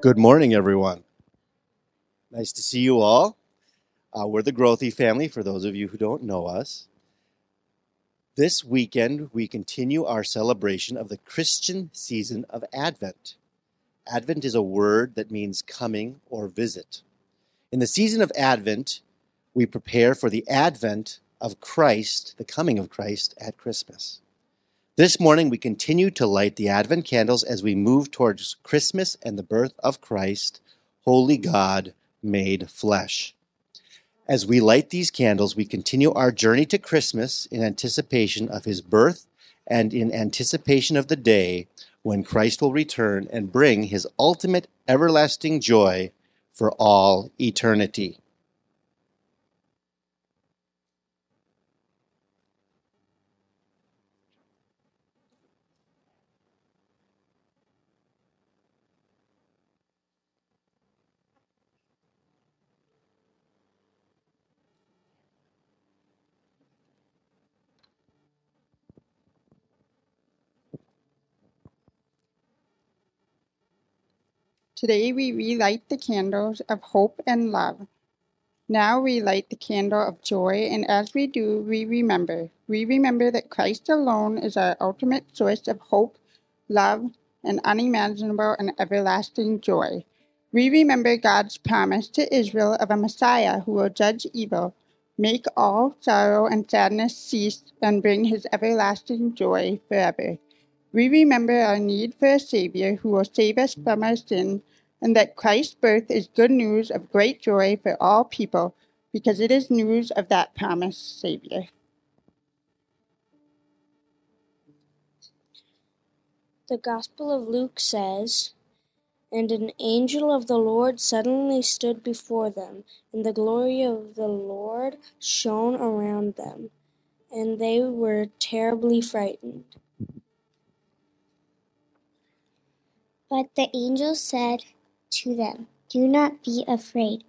Good morning, everyone. Nice to see you all. Uh, we're the Growthy family, for those of you who don't know us. This weekend, we continue our celebration of the Christian season of Advent. Advent is a word that means coming or visit. In the season of Advent, we prepare for the advent of Christ, the coming of Christ at Christmas. This morning, we continue to light the Advent candles as we move towards Christmas and the birth of Christ, Holy God made flesh. As we light these candles, we continue our journey to Christmas in anticipation of his birth and in anticipation of the day when Christ will return and bring his ultimate everlasting joy for all eternity. Today we relight the candles of hope and love. Now we light the candle of joy, and as we do, we remember. We remember that Christ alone is our ultimate source of hope, love, and unimaginable and everlasting joy. We remember God's promise to Israel of a Messiah who will judge evil, make all sorrow and sadness cease, and bring his everlasting joy forever. We remember our need for a Savior who will save us from our sin, and that Christ's birth is good news of great joy for all people, because it is news of that promised Savior. The Gospel of Luke says, And an angel of the Lord suddenly stood before them, and the glory of the Lord shone around them, and they were terribly frightened. But the angel said to them, Do not be afraid,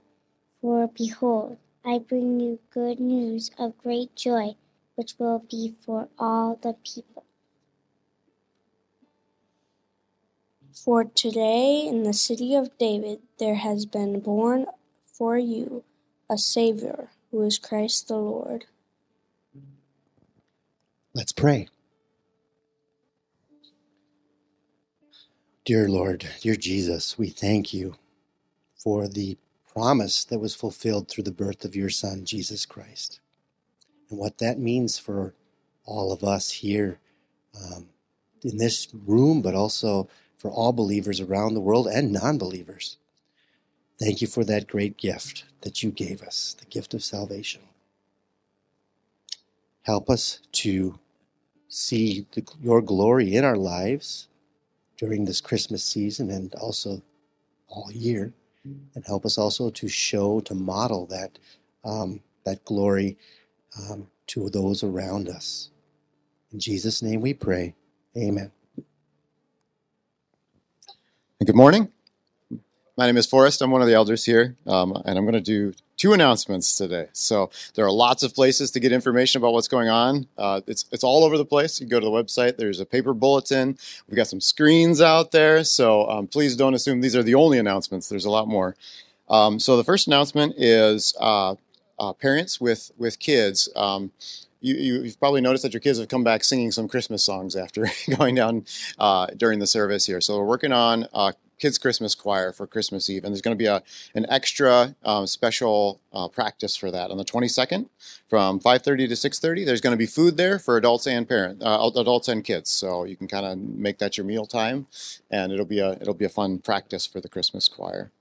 for behold, I bring you good news of great joy, which will be for all the people. For today in the city of David there has been born for you a Savior, who is Christ the Lord. Let's pray. Dear Lord, dear Jesus, we thank you for the promise that was fulfilled through the birth of your Son, Jesus Christ, and what that means for all of us here um, in this room, but also for all believers around the world and non believers. Thank you for that great gift that you gave us, the gift of salvation. Help us to see the, your glory in our lives during this Christmas season and also all year, and help us also to show, to model that um, that glory um, to those around us. In Jesus' name we pray. Amen. Good morning. My name is Forrest. I'm one of the elders here, um, and I'm going to do two announcements today. So there are lots of places to get information about what's going on. Uh, it's it's all over the place. You go to the website. There's a paper bulletin. We've got some screens out there. So um, please don't assume these are the only announcements. There's a lot more. Um, so the first announcement is uh, uh, parents with with kids. Um, you, have probably noticed that your kids have come back singing some Christmas songs after going down uh, during the service here. So we're working on uh, kids Christmas choir for Christmas Eve, and there's going to be a an extra um, special uh, practice for that on the 22nd from 5:30 to 6:30. There's going to be food there for adults and parents, uh, adults and kids, so you can kind of make that your meal time, and it'll be a it'll be a fun practice for the Christmas choir.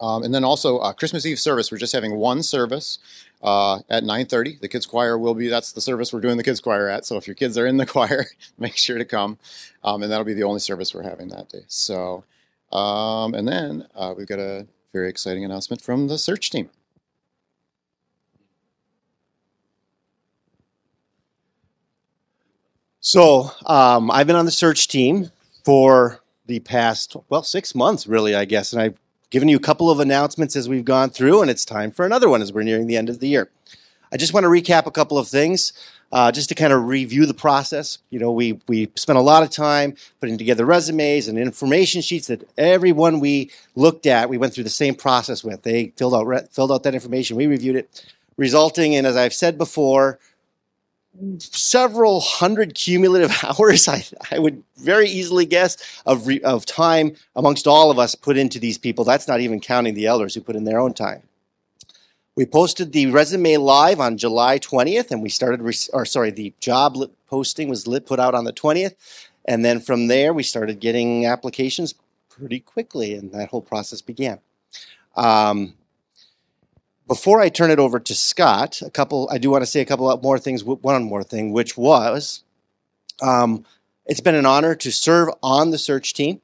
Um, and then also uh, Christmas Eve service. We're just having one service uh, at 9:30. The kids choir will be. That's the service we're doing the kids choir at. So if your kids are in the choir, make sure to come, um, and that'll be the only service we're having that day. So um, and then uh, we've got a very exciting announcement from the search team. So um, I've been on the search team for the past, well, six months, really, I guess. And I've given you a couple of announcements as we've gone through, and it's time for another one as we're nearing the end of the year. I just want to recap a couple of things. uh, just to kind of review the process. You know, we we spent a lot of time putting together resumes and information sheets that everyone we looked at, we went through the same process with. They filled out re- filled out that information. We reviewed it, resulting in, as I've said before, several hundred cumulative hours. I, I would very easily guess of re, of time amongst all of us put into these people. That's not even counting the elders who put in their own time. We posted the resume live on July 20th, and we started, or sorry, the job posting was lit, put out on the 20th. And then from there, we started getting applications pretty quickly, and that whole process began. Um, before I turn it over to Scott, a couple, I do want to say a couple more things. One more thing, which was, um, it's been an honor to serve on the search team,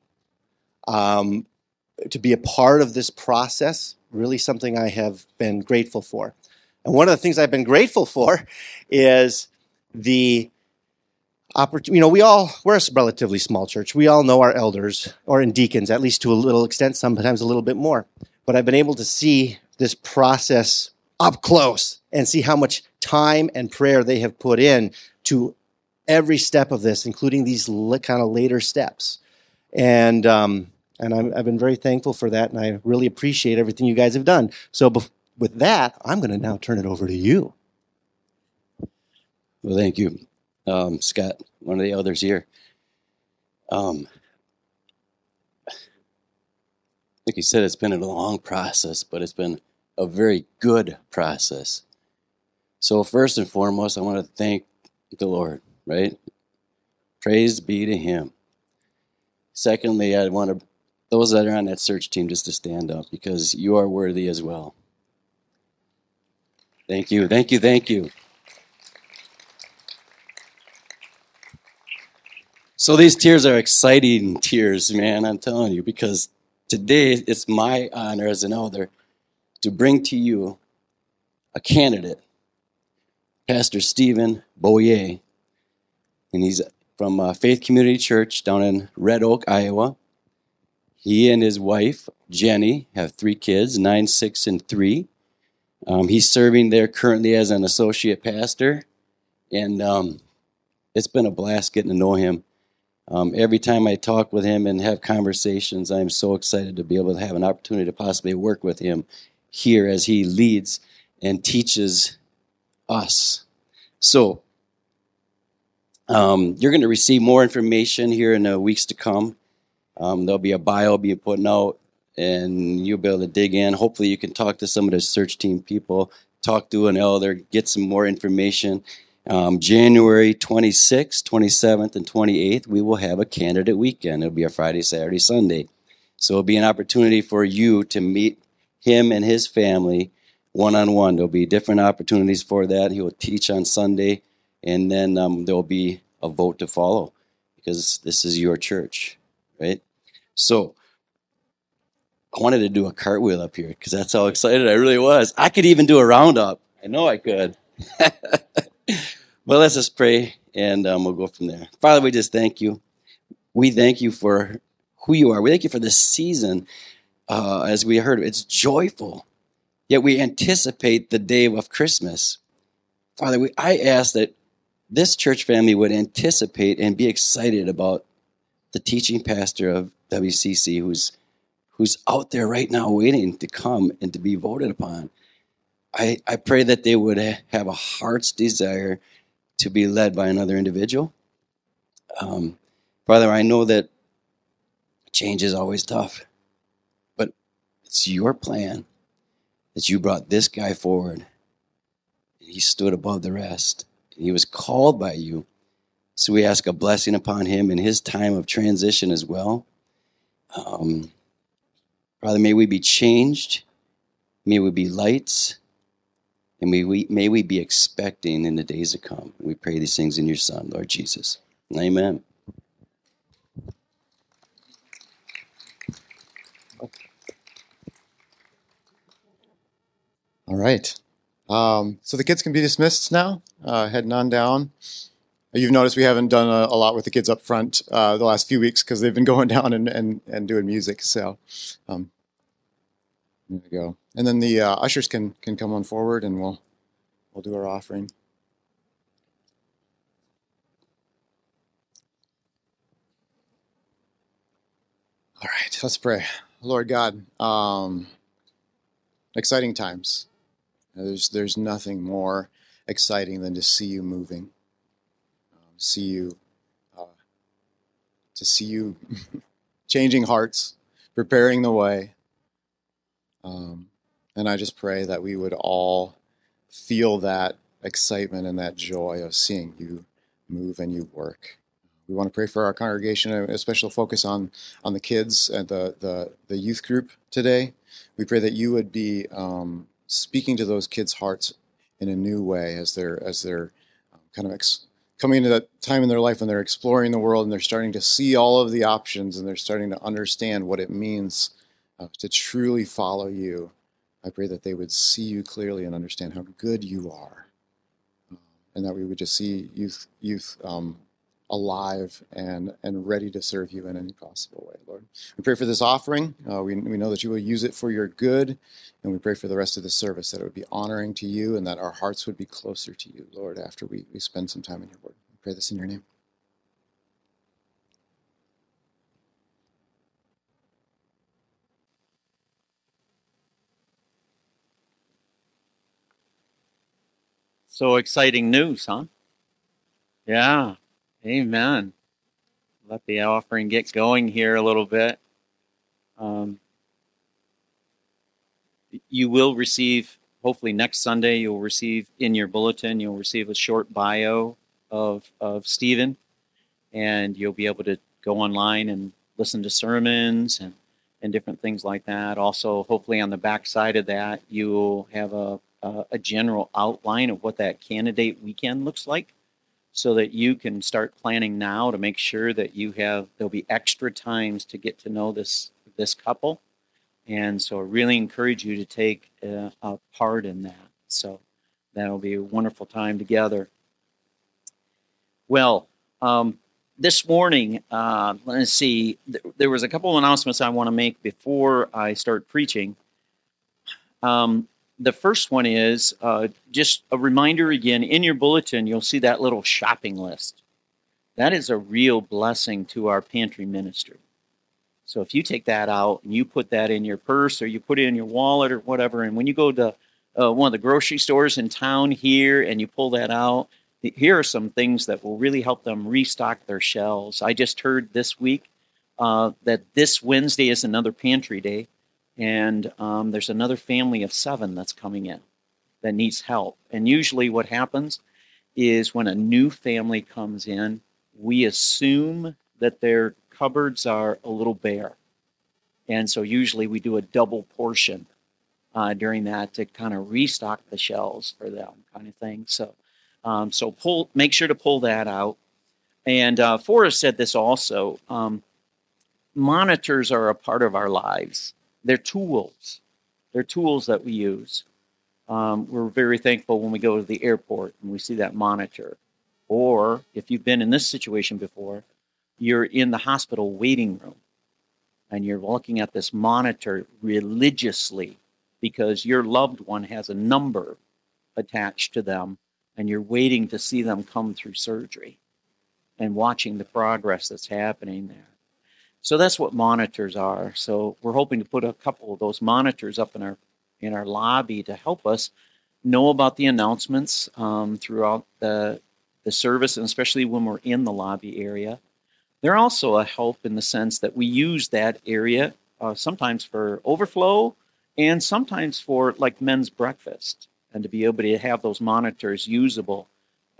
um, to be a part of this process really something I have been grateful for. And one of the things I've been grateful for is the opportunity. You know, we all, we're a relatively small church. We all know our elders or in deacons, at least to a little extent, sometimes a little bit more. But I've been able to see this process up close and see how much time and prayer they have put in to every step of this, including these kind of later steps. And um, and i have been very thankful for that, and I really appreciate everything you guys have done. So, bef- with that, I'm going to now turn it over to you. Well, thank you, um, Scott, one of the elders here. Um, like you said, it's been a long process, but it's been a very good process. So, first and foremost, I want to thank the Lord, right? Praise be to Him. Secondly, I want to those that are on that search team just to stand up because you are worthy as well. Thank you, thank you, thank you. So these tears are exciting tears, man, I'm telling you, because today it's my honor as an elder to bring to you a candidate, Pastor Stephen Boyer, and he's from uh, Faith Community Church down in Red Oak, Iowa. He and his wife, Jenny, have three kids nine, six, and three. Um, he's serving there currently as an associate pastor, and um, it's been a blast getting to know him. Um, every time I talk with him and have conversations, I'm so excited to be able to have an opportunity to possibly work with him here as he leads and teaches us. So, um, you're going to receive more information here in the weeks to come. Um, there'll be a bio being put out, and you'll be able to dig in. Hopefully, you can talk to some of the search team people, talk to an elder, get some more information. Um, January 26th, 27th, and 28th, we will have a candidate weekend. It'll be a Friday, Saturday, Sunday. So it'll be an opportunity for you to meet him and his family one on one. There'll be different opportunities for that. He will teach on Sunday, and then um, there will be a vote to follow because this is your church, right? So I wanted to do a cartwheel up here because that's how excited I really was. I could even do a roundup. I know I could. well, let's just pray and um, we'll go from there. Father, we just thank you. We thank you for who you are. We thank you for this season. Uh, as we heard, it's joyful. Yet we anticipate the day of Christmas. Father, we, I ask that this church family would anticipate and be excited about the teaching pastor of WCC who's who's out there right now waiting to come and to be voted upon. I, I pray that they would have a heart's desire to be led by another individual. Um, Father, I know that change is always tough, but it's your plan that you brought this guy forward. He stood above the rest. He was called by you so we ask a blessing upon him in his time of transition as well. Um, Father, may we be changed. May we be lights. And may we, may we be expecting in the days to come. We pray these things in your Son, Lord Jesus. Amen. All right. Um, so the kids can be dismissed now, uh, heading on down. You've noticed we haven't done a, a lot with the kids up front uh, the last few weeks because they've been going down and, and, and doing music. So um, there we go. And then the uh, ushers can can come on forward and we'll we'll do our offering. All right, let's pray. Lord God, um, exciting times. There's there's nothing more exciting than to see you moving see you, uh, to see you changing hearts, preparing the way. Um, and I just pray that we would all feel that excitement and that joy of seeing you move and you work. We want to pray for our congregation, a special focus on on the kids and the the, the youth group today. We pray that you would be um, speaking to those kids' hearts in a new way as they're as they're um, kind of ex- coming into that time in their life when they're exploring the world and they're starting to see all of the options and they're starting to understand what it means uh, to truly follow you. I pray that they would see you clearly and understand how good you are, um, and that we would just see youth youth um, alive and, and ready to serve you in any possible way, Lord. We pray for this offering. Uh, we, we know that you will use it for your good. And we pray for the rest of the service that it would be honoring to you and that our hearts would be closer to you, Lord, after we, we spend some time in your word. We pray this in your name. So exciting news, huh? Yeah. Amen. Let the offering get going here a little bit. Um, you will receive, hopefully next Sunday, you'll receive in your bulletin, you'll receive a short bio of, of Stephen, and you'll be able to go online and listen to sermons and, and different things like that. Also, hopefully, on the back side of that, you'll have a, a, a general outline of what that candidate weekend looks like so that you can start planning now to make sure that you have there'll be extra times to get to know this this couple. And so i really encourage you to take a, a part in that. So that'll be a wonderful time together. Well um, this morning uh, let's see. There was a couple of announcements i want to make before i start preaching. Um, the first one is uh, just a reminder again in your bulletin, you'll see that little shopping list. That is a real blessing to our pantry ministry. So if you take that out and you put that in your purse or you put it in your wallet or whatever, and when you go to uh, one of the grocery stores in town here and you pull that out, here are some things that will really help them restock their shelves. I just heard this week uh, that this Wednesday is another pantry day and um, there's another family of seven that's coming in that needs help. And usually, what happens is when a new family comes in, we assume that their cupboards are a little bare. And so, usually, we do a double portion uh, during that to kind of restock the shelves for them, kind of thing. So, um, so pull, make sure to pull that out. And uh, Forrest said this also. Um, monitors are a part of our lives they're tools. They're tools that we use. Um, we're very thankful when we go to the airport and we see that monitor. Or if you've been in this situation before, you're in the hospital waiting room and you're looking at this monitor religiously because your loved one has a number attached to them and you're waiting to see them come through surgery and watching the progress that's happening there. So that's what monitors are. So we're hoping to put a couple of those monitors up in our in our lobby to help us know about the announcements um, throughout the the service, and especially when we're in the lobby area. They're also a help in the sense that we use that area uh, sometimes for overflow and sometimes for like men's breakfast and to be able to have those monitors usable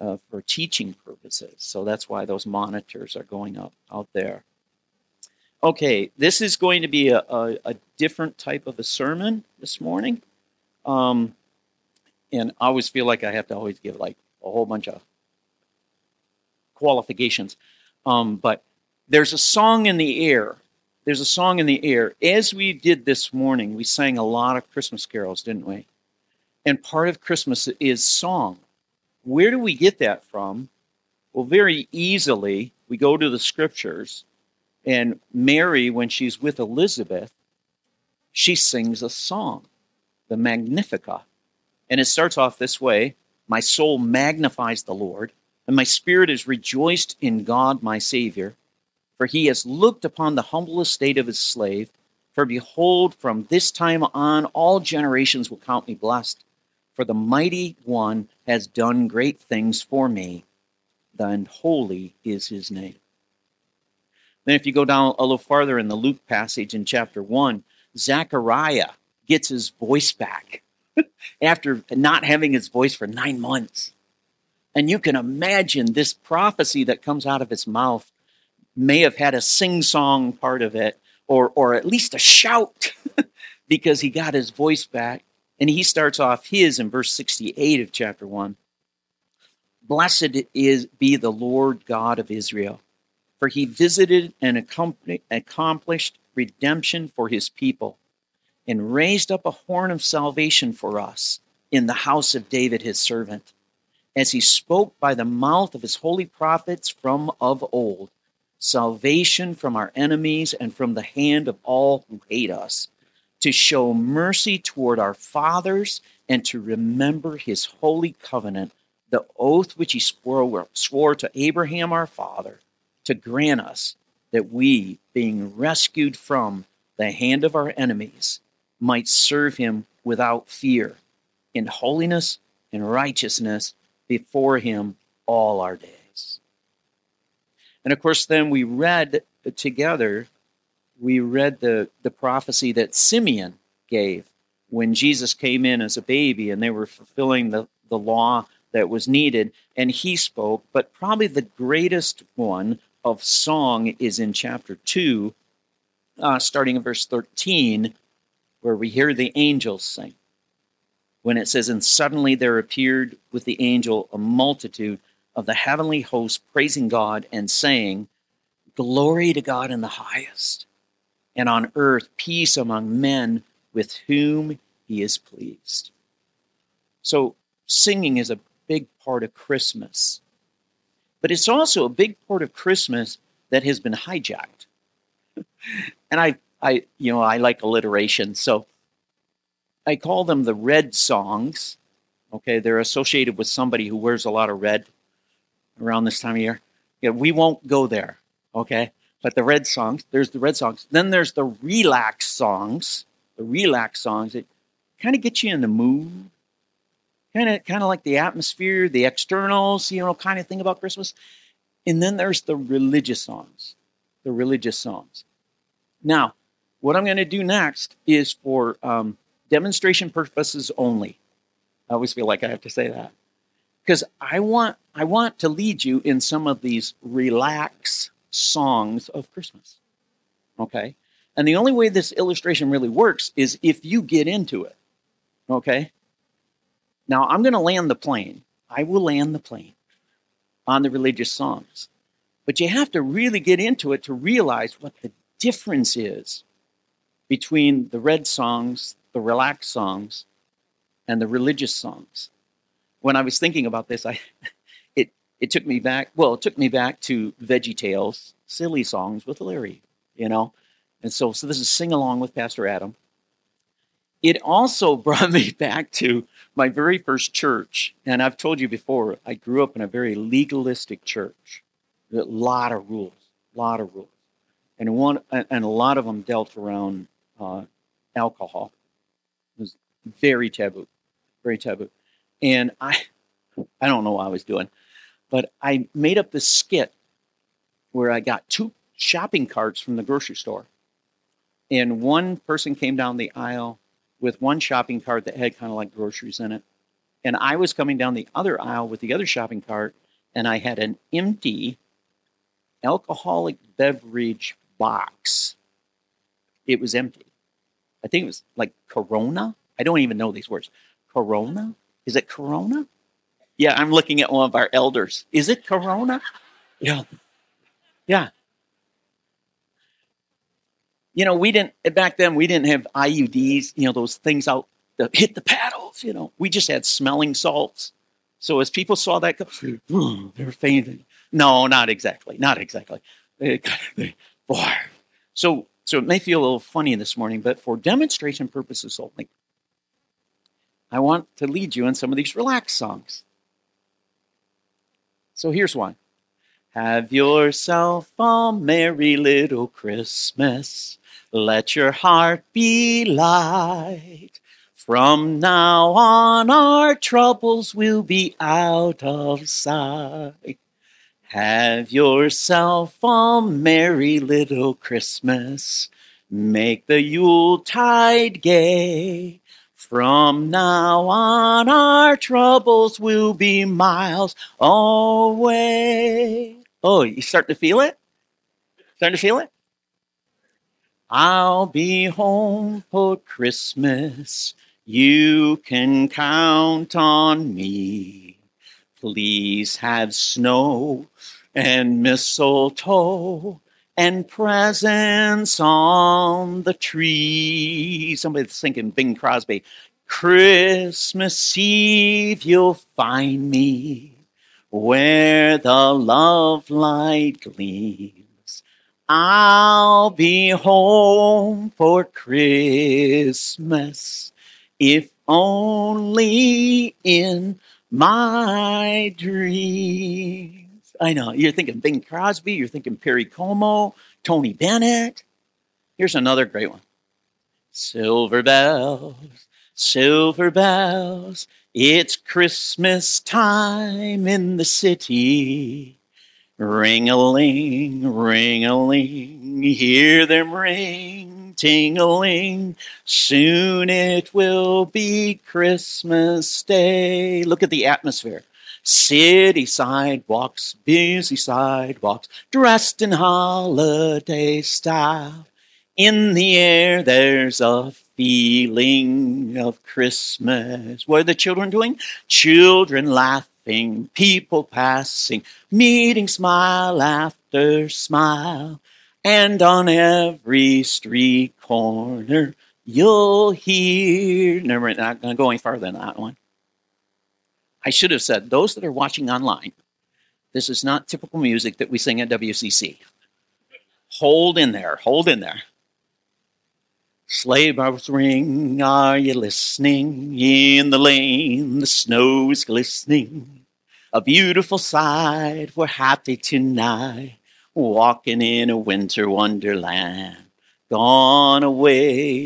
uh, for teaching purposes. So that's why those monitors are going up out there. Okay, this is going to be a, a, a different type of a sermon this morning. Um, and I always feel like I have to always give like a whole bunch of qualifications. Um, but there's a song in the air. There's a song in the air. As we did this morning, we sang a lot of Christmas carols, didn't we? And part of Christmas is song. Where do we get that from? Well, very easily, we go to the scriptures and Mary, when she's with Elizabeth, she sings a song, the Magnificat. And it starts off this way My soul magnifies the Lord, and my spirit is rejoiced in God my Savior, For he has looked upon the humble estate of his slave. For behold, from this time on, all generations will count me blessed. For the mighty one has done great things for me, and holy is his name. Then, if you go down a little farther in the Luke passage in chapter 1, Zechariah gets his voice back after not having his voice for nine months. And you can imagine this prophecy that comes out of his mouth may have had a sing song part of it, or, or at least a shout, because he got his voice back. And he starts off his in verse 68 of chapter 1. Blessed is be the Lord God of Israel for he visited and accomplished redemption for his people and raised up a horn of salvation for us in the house of David his servant, as he spoke by the mouth of his holy prophets from of old, salvation from our enemies and from the hand of all who hate us, to show mercy toward our fathers and to remember his holy covenant, the oath which he swore, swore to Abraham our father to grant us that we, being rescued from the hand of our enemies, might serve him without fear, in holiness and righteousness before him all our days. And of course, then we read together, we read the, the prophecy that Simeon gave when Jesus came in as a baby and they were fulfilling the, the law that was needed. And he spoke, but probably the greatest one of song is in chapter 2, uh, starting in verse 13, where we hear the angels sing. When it says, And suddenly there appeared with the angel a multitude of the heavenly host praising God and saying, Glory to God in the highest, and on earth peace among men with whom he is pleased. So, singing is a big part of Christmas. But it's also a big part of Christmas that has been hijacked. and I, I, you know, I like alliteration, so I call them the red songs. Okay, they're associated with somebody who wears a lot of red around this time of year. Yeah, we won't go there. Okay, but the red songs, there's the red songs. Then there's the relax songs. The relax songs that kind of get you in the mood kind of kind of like the atmosphere, the externals, you know, kind of thing about Christmas. And then there's the religious songs, the religious songs. Now, what I'm going to do next is for um, demonstration purposes only. I always feel like I have to say that because I want I want to lead you in some of these relax songs of Christmas. Okay, and the only way this illustration really works is if you get into it. Okay, now, I'm going to land the plane. I will land the plane on the religious songs. But you have to really get into it to realize what the difference is between the red songs, the relaxed songs, and the religious songs. When I was thinking about this, I it it took me back. Well, it took me back to Veggie Tales, silly songs with Larry, you know. And so, so this is sing along with Pastor Adam it also brought me back to my very first church. And I've told you before, I grew up in a very legalistic church. A lot of rules, a lot of rules. And one and a lot of them dealt around uh, alcohol. It was very taboo, very taboo. And I, I don't know what I was doing, but I made up this skit where I got two shopping carts from the grocery store, and one person came down the aisle with one shopping cart that had kind of like groceries in it. And I was coming down the other aisle with the other shopping cart, and I had an empty alcoholic beverage box. It was empty. I think it was like Corona. I don't even know these words. Corona? Is it Corona? Yeah, I'm looking at one of our elders. Is it Corona? Yeah. Yeah you know, we didn't back then. We didn't have AEDs. You know, those things out that hit the paddles. You know, we just had smelling salts. So as people saw that, go, hmm, they're fainting. No, not exactly. Not exactly. Boy. So so it may feel a little funny this morning, but for demonstration purposes only, I want to lead you in some of these relaxed songs. So here's one. Have yourself a merry little Christmas. Let your heart be light. From now on, our troubles will be out of sight. Have yourself a merry little Christmas. Make the Yuletide gay. From now on, our troubles will be miles away. Oh, you start to feel it? Starting to feel it? I'll be home for Christmas. You can count on me. Please have snow and mistletoe and presents on the tree. Somebody's thinking Bing Crosby. Christmas Eve, you'll find me where the love light gleams. I'll be home for Christmas, if only in my dreams. I know you're thinking Bing Crosby, you're thinking Perry Como, Tony Bennett. Here's another great one Silver bells, silver bells, it's Christmas time in the city. Ring a ling, ring a ling, hear them ring, ting a ling. Soon it will be Christmas Day. Look at the atmosphere. City sidewalks, busy sidewalks, dressed in holiday style. In the air, there's a feeling of Christmas. What are the children doing? Children laughing, people passing, meeting smile after smile. And on every street corner, you'll hear. Never, not going to go any farther than that one. I should have said, those that are watching online, this is not typical music that we sing at WCC. Hold in there, hold in there. Sleigh bells ring, are you listening? In the lane, the snow is glistening. A beautiful sight, we're happy tonight, walking in a winter wonderland. Gone away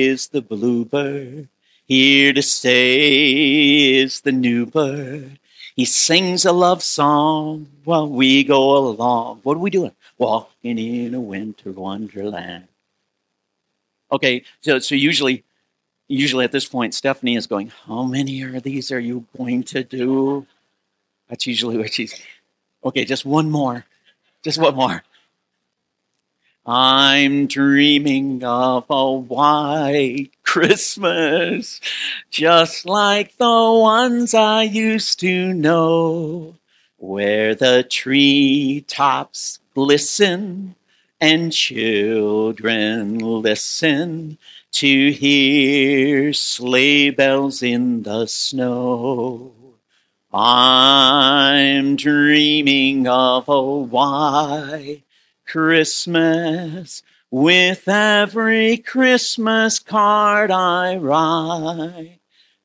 is the bluebird, here to stay is the new bird. He sings a love song while we go along. What are we doing? Walking in a winter wonderland. Okay, so so usually usually at this point Stephanie is going, How many of these are you going to do? That's usually what she's okay, just one more. Just one more. I'm dreaming of a white Christmas, just like the ones I used to know, where the tree tops glisten and children listen to hear sleigh bells in the snow. I'm dreaming of a white Christmas with every Christmas card I write.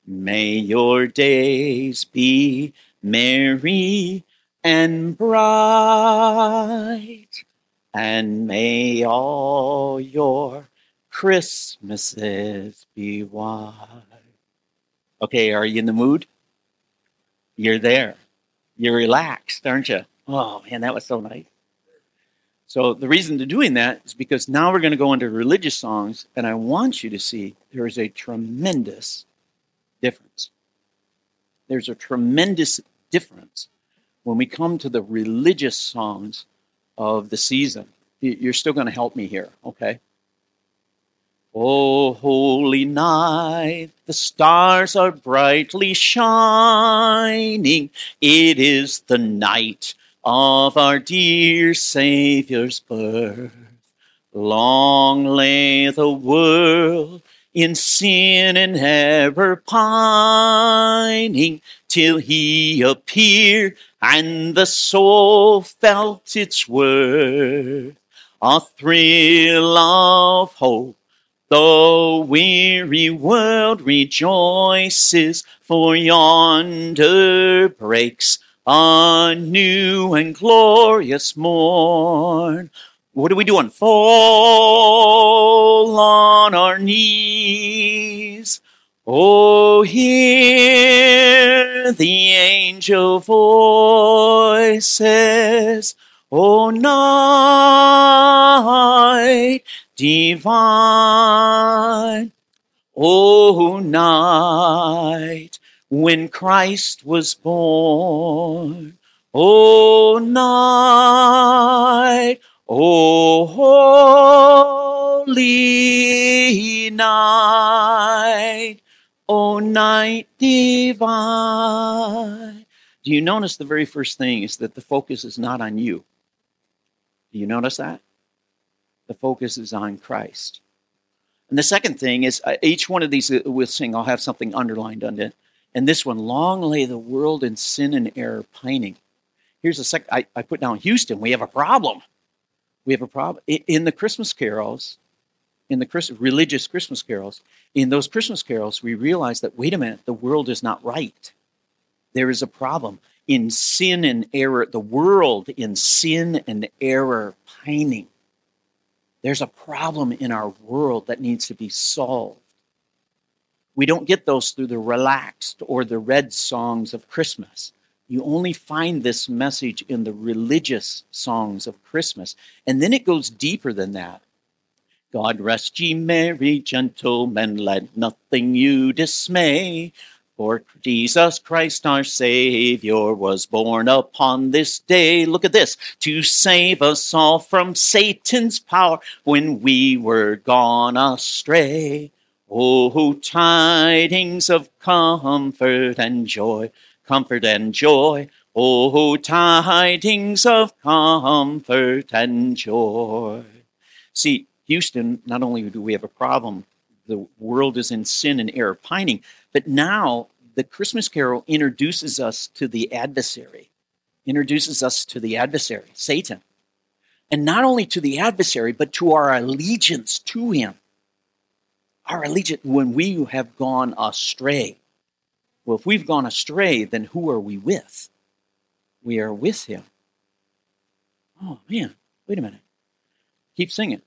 May your days be merry and bright, and may all your Christmases be white. Okay, are you in the mood? You're there. You're relaxed, aren't you? Oh man, that was so nice. So the reason to doing that is because now we're going to go into religious songs, and I want you to see there is a tremendous difference. There's a tremendous difference when we come to the religious songs of the season. You're still going to help me here, okay? Oh, holy night, the stars are brightly shining. It is the night of our dear Savior's birth. Long lay the world in sin and error pining till he appeared and the soul felt its worth. A thrill of hope, the weary world rejoices, for yonder breaks a new and glorious morn. What are we doing? Fall on our knees. Oh, hear the angel voices. Oh, night divine. O night when Christ was born. O night, O holy night, O night divine. Do you notice the very first thing is that the focus is not on you? Do you notice that? The focus is on Christ. And the second thing is uh, each one of these we'll sing, I'll have something underlined on it. And this one, long lay the world in sin and error pining. Here's a second, I, I put down Houston, we have a problem. We have a problem. In the Christmas carols, in the Christ, religious Christmas carols, in those Christmas carols, we realize that, wait a minute, the world is not right. There is a problem. In sin and error, the world in sin and error pining. There's a problem in our world that needs to be solved. We don't get those through the relaxed or the red songs of Christmas. You only find this message in the religious songs of Christmas. And then it goes deeper than that. God rest ye merry gentlemen, let nothing you dismay. For Jesus Christ our Savior was born upon this day. Look at this. To save us all from Satan's power when we were gone astray. Oh, tidings of comfort and joy, comfort and joy. Oh, tidings of comfort and joy. See, Houston, not only do we have a problem, the world is in sin and error pining, but now the Christmas carol introduces us to the adversary, introduces us to the adversary, Satan. And not only to the adversary, but to our allegiance to him. Our allegiance when we have gone astray. Well, if we've gone astray, then who are we with? We are with him. Oh, man, wait a minute. Keep singing.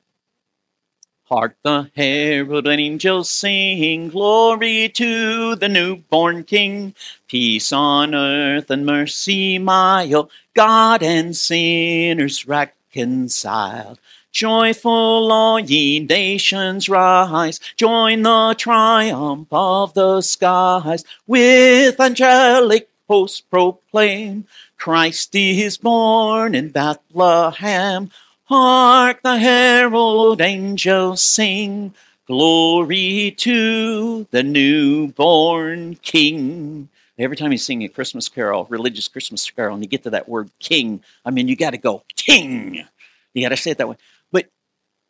Hark the herald angels sing, glory to the newborn King. Peace on earth and mercy mild, oh God and sinners reconciled. Joyful all ye nations rise, join the triumph of the skies. With angelic hosts proclaim, Christ is born in Bethlehem. Hark the herald angels sing, glory to the newborn King. Every time you sing a Christmas carol, religious Christmas carol, and you get to that word king, I mean, you got to go king. You got to say it that way. But,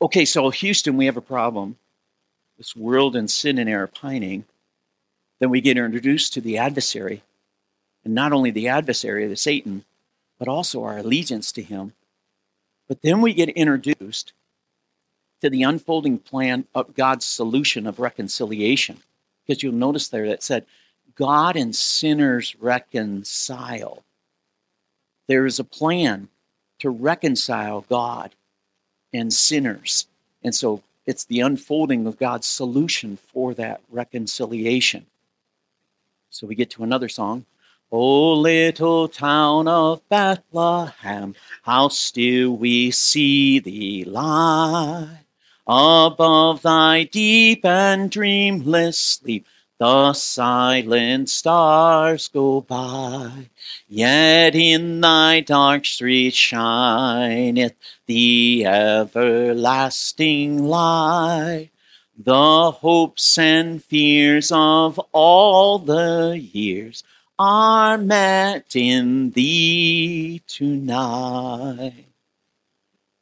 okay, so Houston, we have a problem. This world and sin and error pining. Then we get introduced to the adversary. And not only the adversary, the Satan, but also our allegiance to him but then we get introduced to the unfolding plan of God's solution of reconciliation. Because you'll notice there that said, God and sinners reconcile. There is a plan to reconcile God and sinners. And so it's the unfolding of God's solution for that reconciliation. So we get to another song. O little town of Bethlehem, how still we see thee lie. Above thy deep and dreamless sleep, the silent stars go by. Yet in thy dark street shineth the everlasting light. The hopes and fears of all the years are met in thee tonight.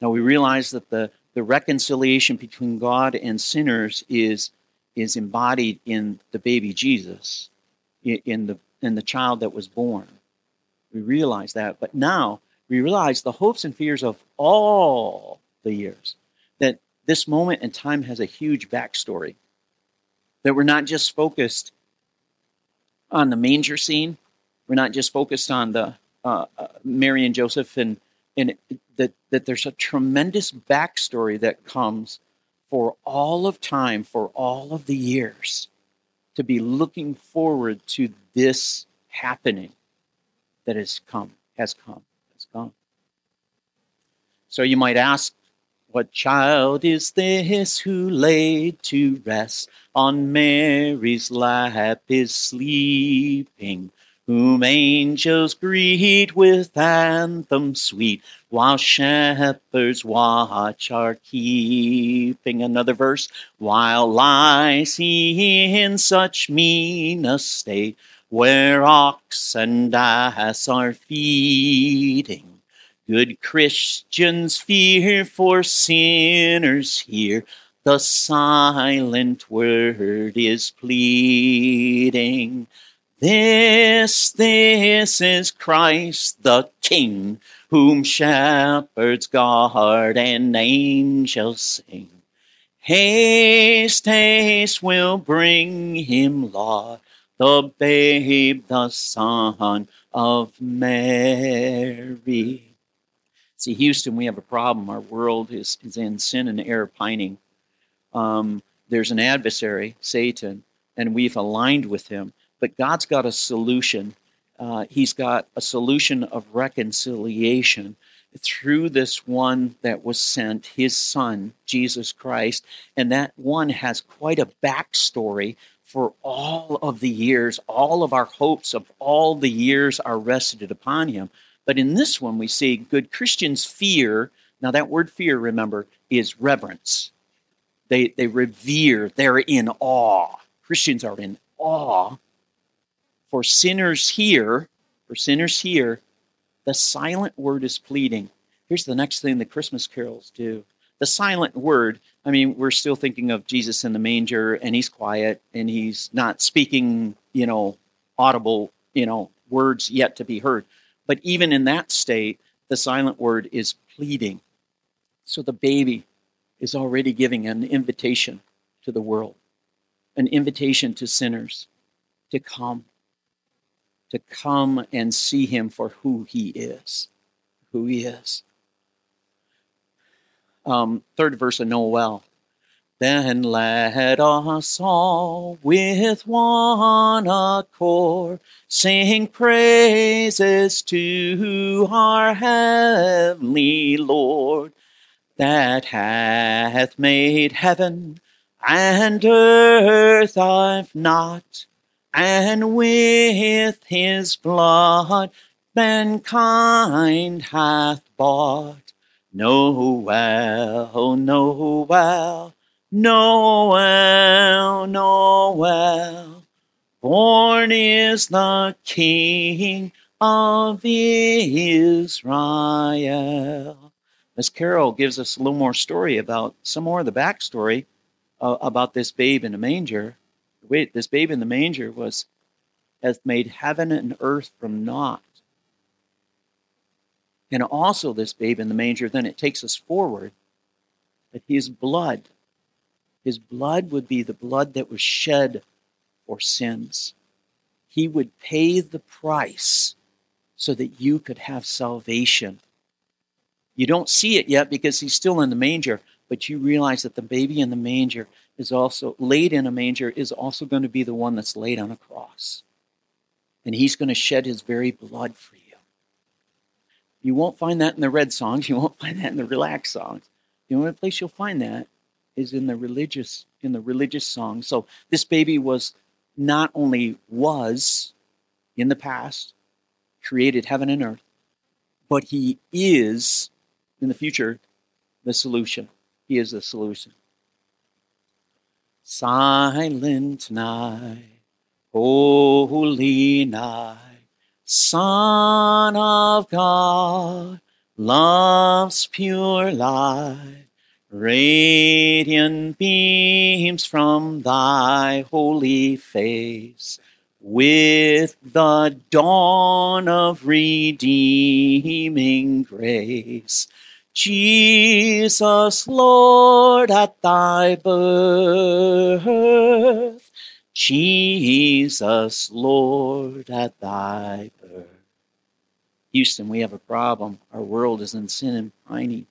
Now we realize that the, the reconciliation between God and sinners is, is embodied in the baby Jesus, in the, in the child that was born. We realize that. But now we realize the hopes and fears of all the years. That this moment in time has a huge backstory. That we're not just focused on the manger scene. We're not just focused on the uh, uh, Mary and Joseph, and and that that there's a tremendous backstory that comes for all of time, for all of the years, to be looking forward to this happening that has come, has come, has come. So you might ask, what child is this who laid to rest on Mary's lap is sleeping? whom angels greet with anthems sweet, while shepherds watch are keeping. Another verse, while lies he in such mean a state, where ox and ass are feeding. Good Christians fear for sinners here. The silent word is pleading. This, this is Christ the King, whom shepherds guard and angels sing. Haste, haste will bring him Lord, the babe, the son of Mary. See, Houston, we have a problem. Our world is, is in sin and error pining. Um, there's an adversary, Satan, and we've aligned with him but God's got a solution. Uh, he's got a solution of reconciliation through this one that was sent, his son, Jesus Christ. And that one has quite a backstory for all of the years. All of our hopes of all the years are rested upon him. But in this one, we see good Christians fear. Now, that word fear, remember, is reverence. They, they revere, they're in awe. Christians are in awe for sinners here, for sinners here, the silent word is pleading. Here's the next thing the Christmas carols do. The silent word, I mean, we're still thinking of Jesus in the manger and he's quiet and he's not speaking, you know, audible, you know, words yet to be heard. But even in that state, the silent word is pleading. So the baby is already giving an invitation to the world, an invitation to sinners to come to come and see him for who he is. Who he is. Um, third verse of Noel. Then let us all with one accord sing praises to our heavenly Lord that hath made heaven and earth I've not and with his blood mankind hath bought. Noel, Noel, Noel, Noel. Born is the King of Israel. This carol gives us a little more story about some more of the backstory uh, about this babe in a manger wait, this babe in the manger was hath made heaven and earth from naught. And also this babe in the manger, then it takes us forward that his blood, his blood would be the blood that was shed for sins. He would pay the price so that you could have salvation. You don't see it yet because he's still in the manger, but you realize that the baby in the manger is also laid in a manger is also going to be the one that's laid on a cross. And he's going to shed his very blood for you. You won't find that in the red songs, you won't find that in the relaxed songs. The only place you'll find that is in the religious in the religious song. So this baby was not only was in the past created heaven and earth, but he is in the future the solution. He is the solution. Silent night, oh, holy night, Son of God, love's pure light, radiant beams from thy holy face, with the dawn of redeeming grace. Jesus, Lord, at thy birth. Jesus, Lord, at thy birth. Houston, we have a problem. Our world is in sin and pining.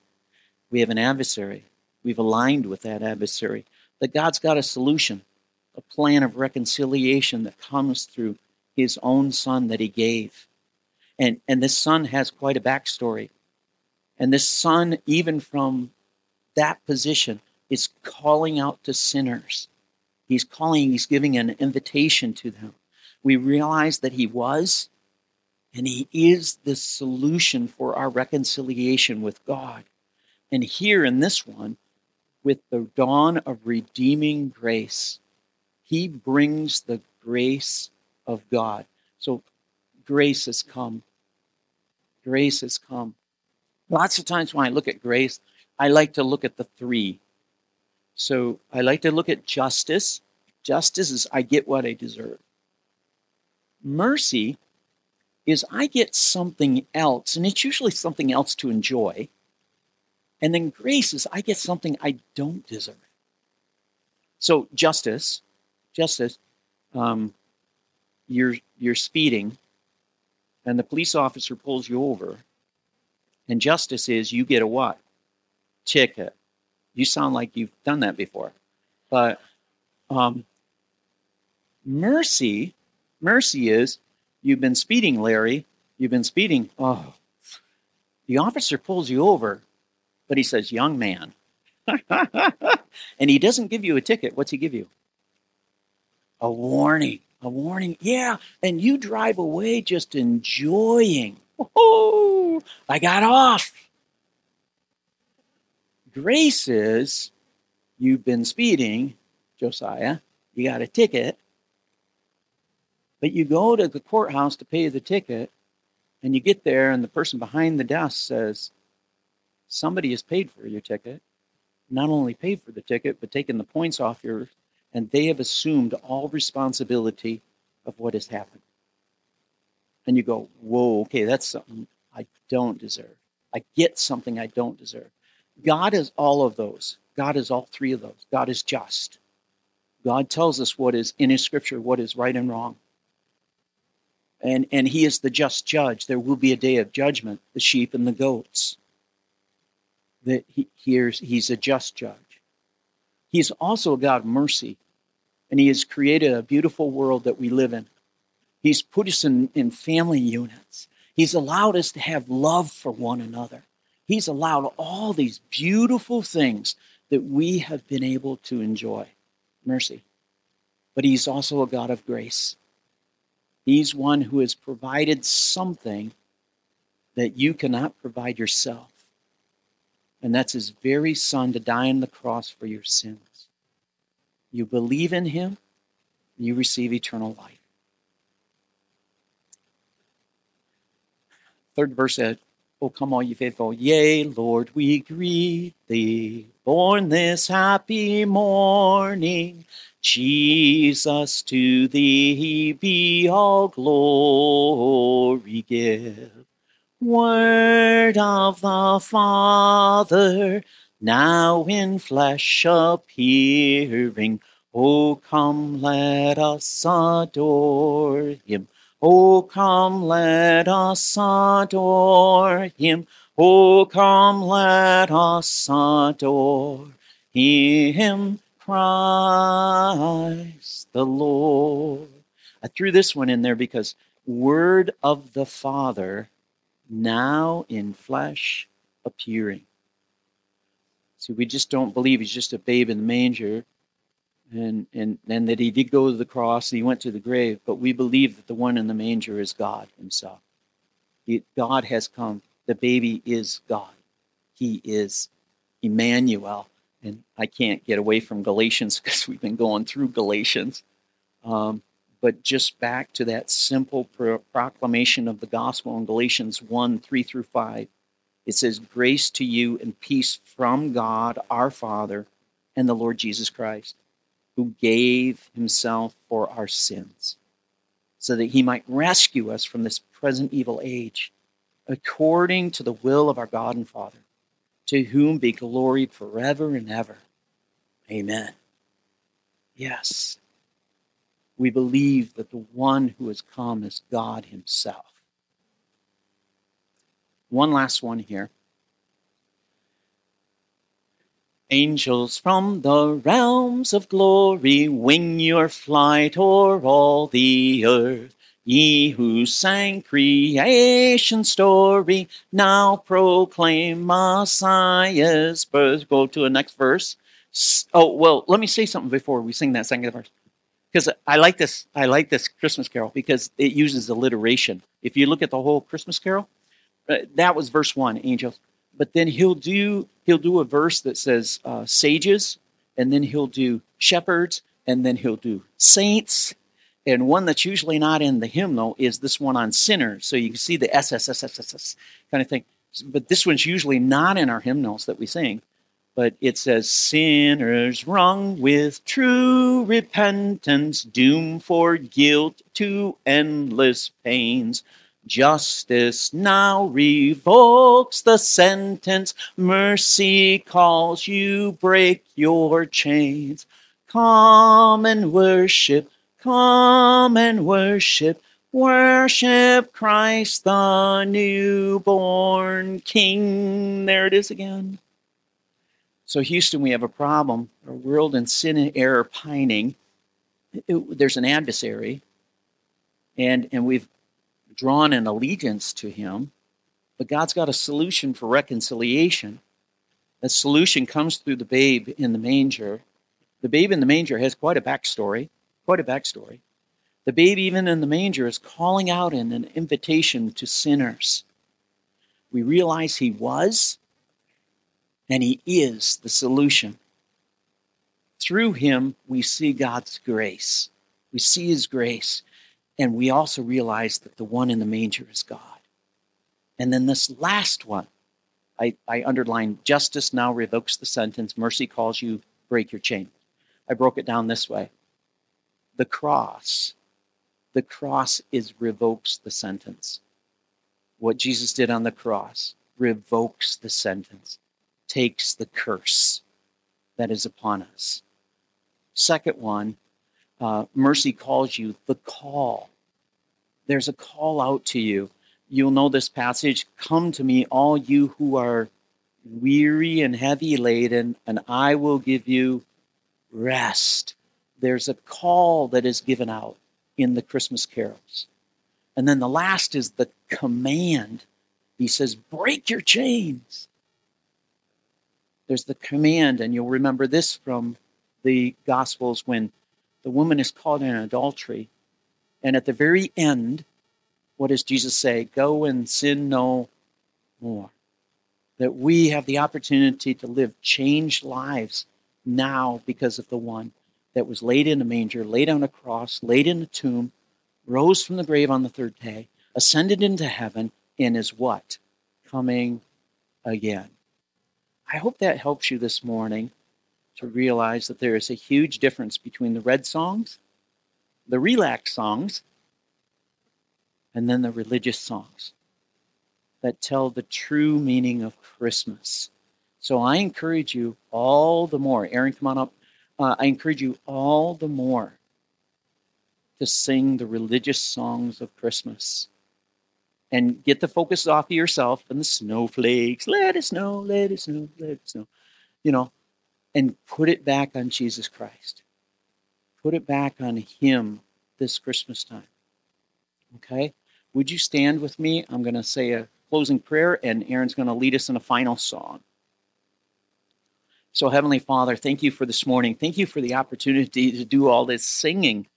We have an adversary. We've aligned with that adversary. That God's got a solution, a plan of reconciliation that comes through his own son that he gave. And, and this son has quite a backstory. And this son, even from that position, is calling out to sinners. He's calling, he's giving an invitation to them. We realize that he was, and he is the solution for our reconciliation with God. And here in this one, with the dawn of redeeming grace, he brings the grace of God. So grace has come. Grace has come. Lots of times when I look at grace, I like to look at the three. So I like to look at justice. Justice is I get what I deserve. Mercy is I get something else, and it's usually something else to enjoy. And then grace is I get something I don't deserve. So justice, justice, um, you're you're speeding, and the police officer pulls you over, and justice is you get a what? Ticket. You sound like you've done that before, but um, mercy, mercy is you've been speeding, Larry. You've been speeding. Oh, the officer pulls you over, but he says, "Young man," and he doesn't give you a ticket. What's he give you? A warning. A warning. Yeah, and you drive away just enjoying. Oh, I got off. Grace is you've been speeding, Josiah. You got a ticket. But you go to the courthouse to pay the ticket, and you get there, and the person behind the desk says, Somebody has paid for your ticket. Not only paid for the ticket, but taken the points off your, and they have assumed all responsibility of what has happened. And you go, Whoa, okay, that's something I don't deserve. I get something I don't deserve. God is all of those. God is all three of those. God is just. God tells us what is in His scripture, what is right and wrong. And, and He is the just judge. There will be a day of judgment, the sheep and the goats. That he, hears, he's a just judge. He's also a God of mercy. And He has created a beautiful world that we live in. He's put us in, in family units. He's allowed us to have love for one another. He's allowed all these beautiful things that we have been able to enjoy. Mercy. But He's also a God of grace. He's one who has provided something that you cannot provide yourself. And that's His very Son to die on the cross for your sins. You believe in Him, you receive eternal life. Third verse said, Oh, come all ye faithful. Yea, Lord, we greet thee, born this happy morning. Jesus, to thee be all glory give. Word of the Father, now in flesh appearing. Oh, come, let us adore him. Oh, come, let us adore him. Oh, come, let us adore him, Christ the Lord. I threw this one in there because word of the Father now in flesh appearing. See, we just don't believe he's just a babe in the manger and, and, and that he did go to the cross and he went to the grave, but we believe that the one in the manger is God himself. He, God has come. The baby is God. He is Emmanuel. And I can't get away from Galatians because we've been going through Galatians. Um, but just back to that simple pro- proclamation of the gospel in Galatians 1 3 through 5. It says, Grace to you and peace from God our Father and the Lord Jesus Christ who gave himself for our sins, so that he might rescue us from this present evil age, according to the will of our God and Father, to whom be glory forever and ever. Amen. Yes, we believe that the one who has come is God himself. One last one here. Angels from the realms of glory, wing your flight o'er all the earth. Ye who sang creation's story, now proclaim Messiah's birth. Go to the next verse. Oh, well, let me say something before we sing that second verse. Because I like this, I like this Christmas carol because it uses alliteration. If you look at the whole Christmas carol, uh, that was verse one, angels. But then he'll do he'll do a verse that says uh, sages, and then he'll do shepherds, and then he'll do saints, and one that's usually not in the hymnal is this one on sinners. So you can see the SSSSSS kind of thing. But this one's usually not in our hymnals that we sing. But it says, Sinners wrung with true repentance, doomed for guilt to endless pains. Justice now revokes the sentence. Mercy calls you, break your chains. Come and worship Come and worship, worship Christ the newborn King. There it is again. So, Houston, we have a problem. Our world in sin and error pining. It, there's an adversary, and, and we've drawn an allegiance to him, but God's got a solution for reconciliation. That solution comes through the babe in the manger. The babe in the manger has quite a backstory. Quite a backstory. The babe, even in the manger, is calling out in an invitation to sinners. We realize he was and he is the solution. Through him, we see God's grace. We see his grace. And we also realize that the one in the manger is God. And then this last one, I, I underlined justice now revokes the sentence, mercy calls you, break your chain. I broke it down this way the cross. The cross is revokes the sentence. What Jesus did on the cross revokes the sentence, takes the curse that is upon us. Second one, uh, mercy calls you the call. There's a call out to you. You'll know this passage Come to me, all you who are weary and heavy laden, and I will give you rest there's a call that is given out in the Christmas carols. And then the last is the command. He says, Break your chains. There's the command, and you'll remember this from the Gospels when the woman is caught in adultery. And at the very end, what does Jesus say? Go and sin no more. That we have the opportunity to live changed lives now because of the one that was laid in a manger, laid on a cross, laid in a tomb, rose from the grave on the third day, ascended into heaven, and is what? Coming again. I hope that helps you this morning to realize that there is a huge difference between the red songs, the relax songs, and then the religious songs that tell the true meaning of Christmas. So I encourage you all the more. Aaron, come on up uh, I encourage you all the more to sing the religious songs of Christmas and get the focus off of yourself and the snowflakes. Let it snow, let it snow, let it snow. You know, and put it back on Jesus Christ. Put it back on Him this Christmas time. Okay? Would you stand with me? I'm going to say a closing prayer, and Aaron's going to lead us in a final song. So, Heavenly Father, thank you for this morning. Thank you for the opportunity to do all this singing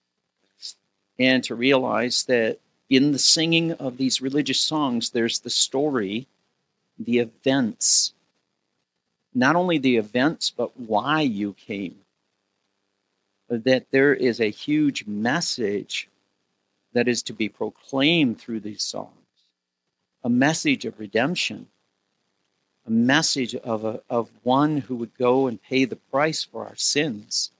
and to realize that in the singing of these religious songs, there's the story, the events. Not only the events, but why you came. That there is a huge message that is to be proclaimed through these songs a message of redemption a message of, a, of one who would go and pay the price for our sins.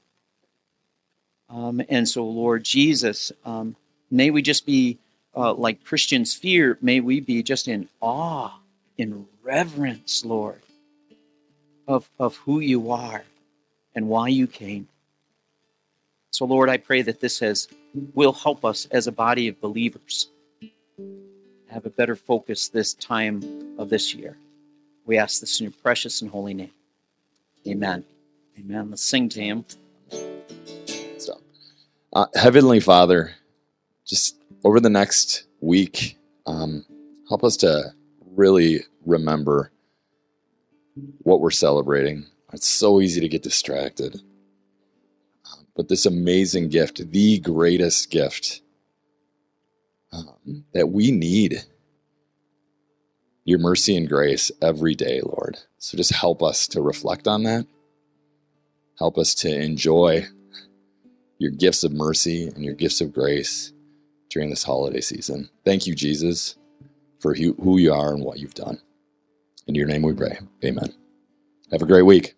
Um, and so, Lord Jesus, um, may we just be uh, like Christians fear, may we be just in awe, in reverence, Lord, of, of who you are and why you came. So, Lord, I pray that this has will help us as a body of believers have a better focus this time of this year. We ask this in your precious and holy name. Amen. Amen. Let's sing to him. So, uh, Heavenly Father, just over the next week, um, help us to really remember what we're celebrating. It's so easy to get distracted. Um, but this amazing gift, the greatest gift um, that we need your mercy and grace every day, Lord. So just help us to reflect on that. Help us to enjoy your gifts of mercy and your gifts of grace during this holiday season. Thank you, Jesus, for who you are and what you've done. In your name we pray. Amen. Have a great week.